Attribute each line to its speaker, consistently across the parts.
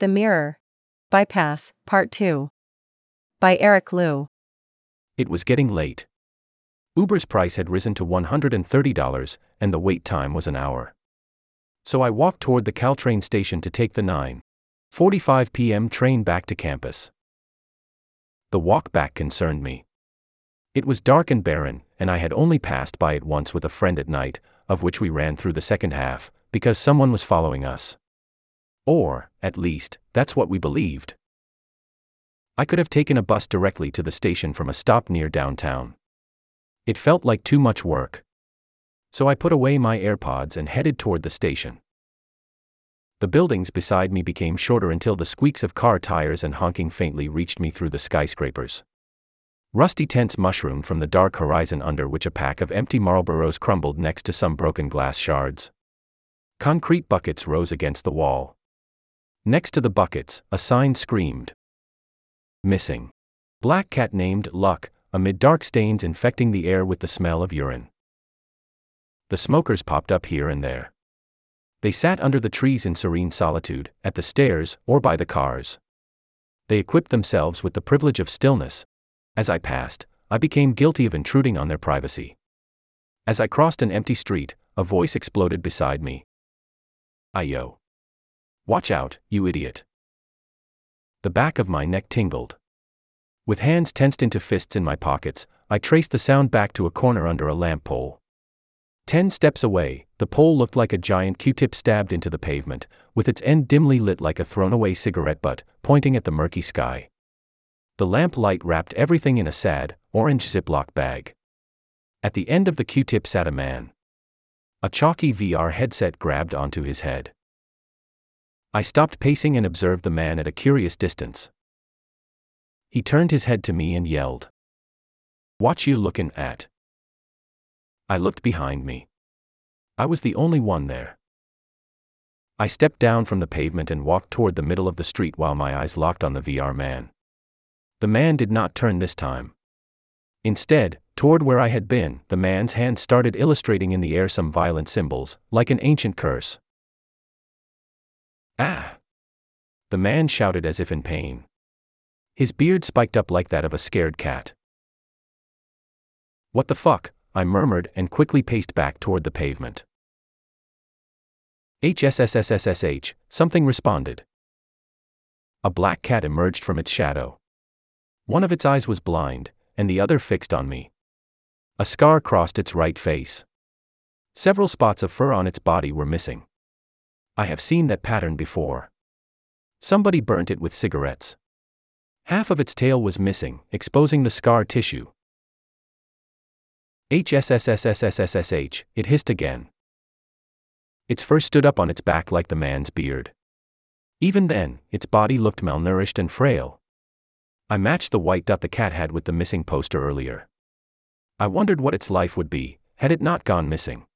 Speaker 1: The Mirror. Bypass, Part 2. By Eric Liu.
Speaker 2: It was getting late. Uber's price had risen to $130, and the wait time was an hour. So I walked toward the Caltrain station to take the 9:45 p.m. train back to campus. The walk back concerned me. It was dark and barren, and I had only passed by it once with a friend at night, of which we ran through the second half, because someone was following us. Or, at least, that's what we believed. I could have taken a bus directly to the station from a stop near downtown. It felt like too much work. So I put away my AirPods and headed toward the station. The buildings beside me became shorter until the squeaks of car tires and honking faintly reached me through the skyscrapers. Rusty tents mushroomed from the dark horizon under which a pack of empty Marlboros crumbled next to some broken glass shards. Concrete buckets rose against the wall. Next to the buckets, a sign screamed. Missing. Black cat named Luck, amid dark stains infecting the air with the smell of urine. The smokers popped up here and there. They sat under the trees in serene solitude, at the stairs, or by the cars. They equipped themselves with the privilege of stillness. As I passed, I became guilty of intruding on their privacy. As I crossed an empty street, a voice exploded beside me. Ayo. Watch out, you idiot. The back of my neck tingled. With hands tensed into fists in my pockets, I traced the sound back to a corner under a lamp pole. Ten steps away, the pole looked like a giant Q tip stabbed into the pavement, with its end dimly lit like a thrown away cigarette butt, pointing at the murky sky. The lamp light wrapped everything in a sad, orange Ziploc bag. At the end of the Q tip sat a man. A chalky VR headset grabbed onto his head. I stopped pacing and observed the man at a curious distance. He turned his head to me and yelled. What you looking at? I looked behind me. I was the only one there. I stepped down from the pavement and walked toward the middle of the street while my eyes locked on the VR man. The man did not turn this time. Instead, toward where I had been, the man's hand started illustrating in the air some violent symbols, like an ancient curse. Ah! The man shouted as if in pain. His beard spiked up like that of a scared cat. What the fuck? I murmured and quickly paced back toward the pavement. HSSSSSH, something responded. A black cat emerged from its shadow. One of its eyes was blind, and the other fixed on me. A scar crossed its right face. Several spots of fur on its body were missing. I have seen that pattern before. Somebody burnt it with cigarettes. Half of its tail was missing, exposing the scar tissue, HSSSSSSSH, it hissed again. Its fur stood up on its back like the man's beard. Even then, its body looked malnourished and frail. I matched the white dot the cat had with the missing poster earlier. I wondered what its life would be, had it not gone missing.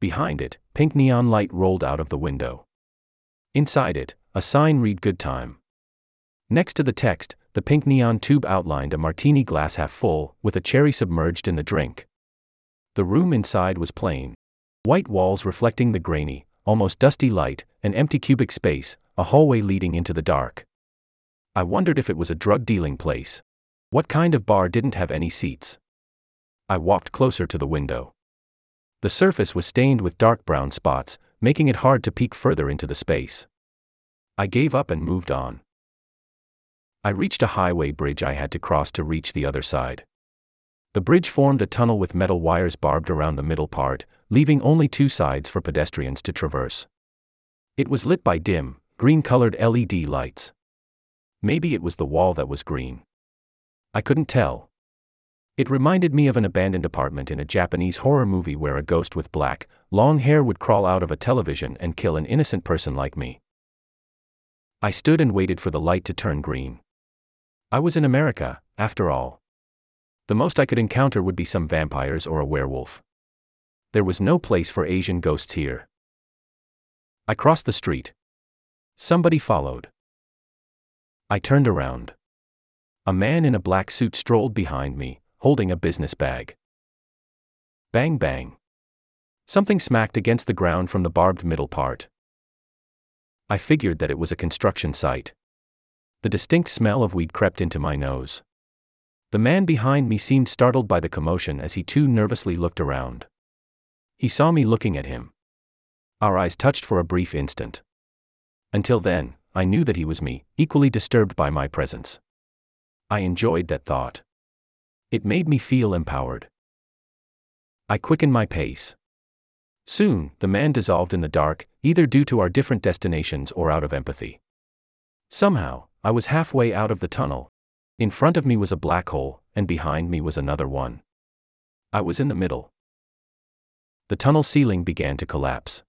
Speaker 2: Behind it, pink neon light rolled out of the window. Inside it, a sign read Good Time. Next to the text, the pink neon tube outlined a martini glass half full, with a cherry submerged in the drink. The room inside was plain. White walls reflecting the grainy, almost dusty light, an empty cubic space, a hallway leading into the dark. I wondered if it was a drug dealing place. What kind of bar didn't have any seats? I walked closer to the window. The surface was stained with dark brown spots, making it hard to peek further into the space. I gave up and moved on. I reached a highway bridge I had to cross to reach the other side. The bridge formed a tunnel with metal wires barbed around the middle part, leaving only two sides for pedestrians to traverse. It was lit by dim, green colored LED lights. Maybe it was the wall that was green. I couldn't tell. It reminded me of an abandoned apartment in a Japanese horror movie where a ghost with black, long hair would crawl out of a television and kill an innocent person like me. I stood and waited for the light to turn green. I was in America, after all. The most I could encounter would be some vampires or a werewolf. There was no place for Asian ghosts here. I crossed the street. Somebody followed. I turned around. A man in a black suit strolled behind me, holding a business bag. Bang bang. Something smacked against the ground from the barbed middle part. I figured that it was a construction site. The distinct smell of weed crept into my nose. The man behind me seemed startled by the commotion as he too nervously looked around. He saw me looking at him. Our eyes touched for a brief instant. Until then, I knew that he was me, equally disturbed by my presence. I enjoyed that thought. It made me feel empowered. I quickened my pace. Soon, the man dissolved in the dark, either due to our different destinations or out of empathy. Somehow, I was halfway out of the tunnel. In front of me was a black hole, and behind me was another one. I was in the middle. The tunnel ceiling began to collapse.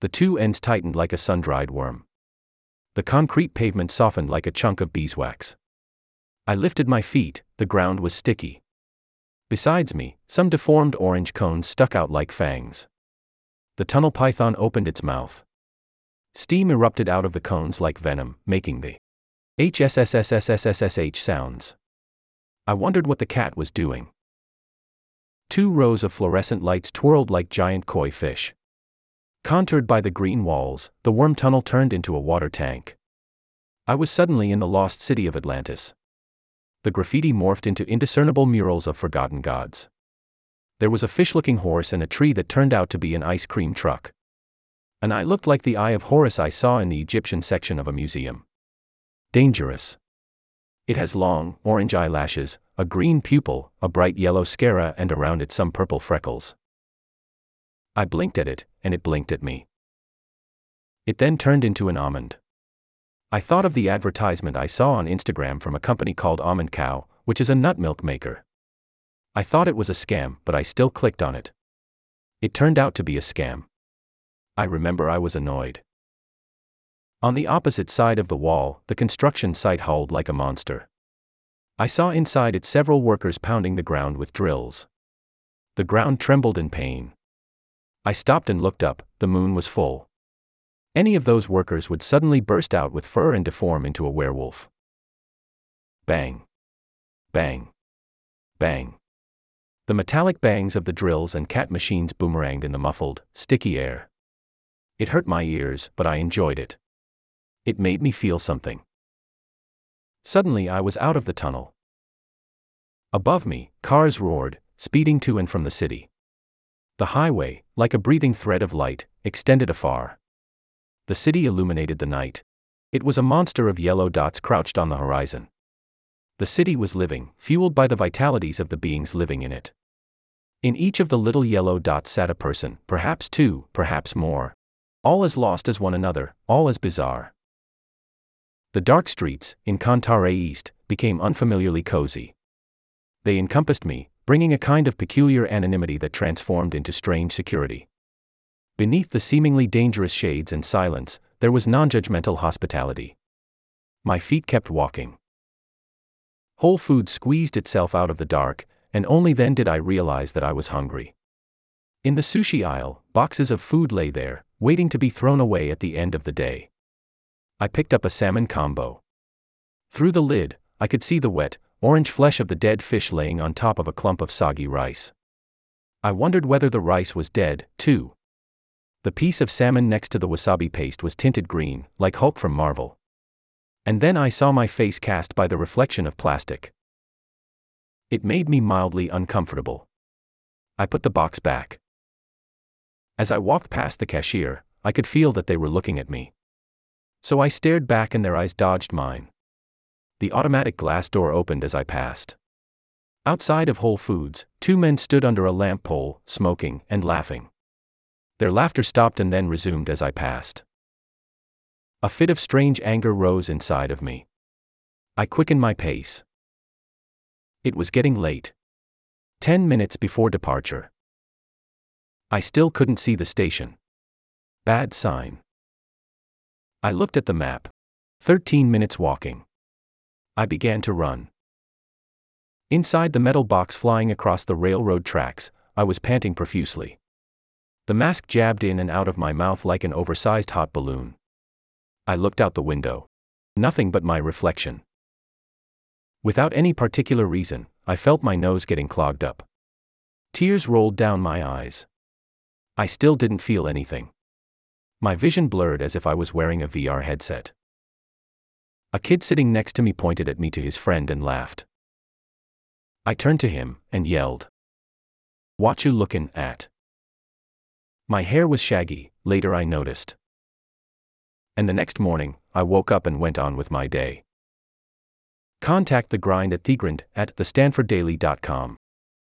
Speaker 2: The two ends tightened like a sun dried worm. The concrete pavement softened like a chunk of beeswax. I lifted my feet, the ground was sticky. Besides me, some deformed orange cones stuck out like fangs. The tunnel python opened its mouth. Steam erupted out of the cones like venom, making the HSSSSSSSH sounds. I wondered what the cat was doing. Two rows of fluorescent lights twirled like giant koi fish. Contoured by the green walls, the worm tunnel turned into a water tank. I was suddenly in the lost city of Atlantis. The graffiti morphed into indiscernible murals of forgotten gods there was a fish looking horse and a tree that turned out to be an ice cream truck. An eye looked like the eye of Horus I saw in the Egyptian section of a museum. Dangerous. It has long, orange eyelashes, a green pupil, a bright yellow sclera, and around it some purple freckles. I blinked at it, and it blinked at me. It then turned into an almond. I thought of the advertisement I saw on Instagram from a company called Almond Cow, which is a nut milk maker. I thought it was a scam, but I still clicked on it. It turned out to be a scam. I remember I was annoyed. On the opposite side of the wall, the construction site hauled like a monster. I saw inside it several workers pounding the ground with drills. The ground trembled in pain. I stopped and looked up, the moon was full. Any of those workers would suddenly burst out with fur and deform into a werewolf. Bang. Bang. Bang. The metallic bangs of the drills and cat machines boomeranged in the muffled, sticky air. It hurt my ears, but I enjoyed it. It made me feel something. Suddenly, I was out of the tunnel. Above me, cars roared, speeding to and from the city. The highway, like a breathing thread of light, extended afar. The city illuminated the night. It was a monster of yellow dots crouched on the horizon. The city was living, fueled by the vitalities of the beings living in it. In each of the little yellow dots sat a person, perhaps two, perhaps more. All as lost as one another, all as bizarre. The dark streets, in Kantare East, became unfamiliarly cozy. They encompassed me, bringing a kind of peculiar anonymity that transformed into strange security. Beneath the seemingly dangerous shades and silence, there was non judgmental hospitality. My feet kept walking. Whole Food squeezed itself out of the dark, and only then did I realize that I was hungry. In the sushi aisle, boxes of food lay there, waiting to be thrown away at the end of the day. I picked up a salmon combo. Through the lid, I could see the wet, orange flesh of the dead fish laying on top of a clump of soggy rice. I wondered whether the rice was dead, too. The piece of salmon next to the wasabi paste was tinted green, like Hulk from Marvel and then I saw my face cast by the reflection of plastic. It made me mildly uncomfortable. I put the box back. As I walked past the cashier, I could feel that they were looking at me. So I stared back and their eyes dodged mine. The automatic glass door opened as I passed. Outside of Whole Foods, two men stood under a lamp pole, smoking and laughing. Their laughter stopped and then resumed as I passed. A fit of strange anger rose inside of me. I quickened my pace. It was getting late. Ten minutes before departure. I still couldn't see the station. Bad sign. I looked at the map. Thirteen minutes walking. I began to run. Inside the metal box flying across the railroad tracks, I was panting profusely. The mask jabbed in and out of my mouth like an oversized hot balloon. I looked out the window. Nothing but my reflection. Without any particular reason, I felt my nose getting clogged up. Tears rolled down my eyes. I still didn't feel anything. My vision blurred as if I was wearing a VR headset. A kid sitting next to me pointed at me to his friend and laughed. I turned to him and yelled, What you looking at? My hair was shaggy, later I noticed. And the next morning, I woke up and went on with my day. Contact the grind at thegrind at thestanforddaily.com.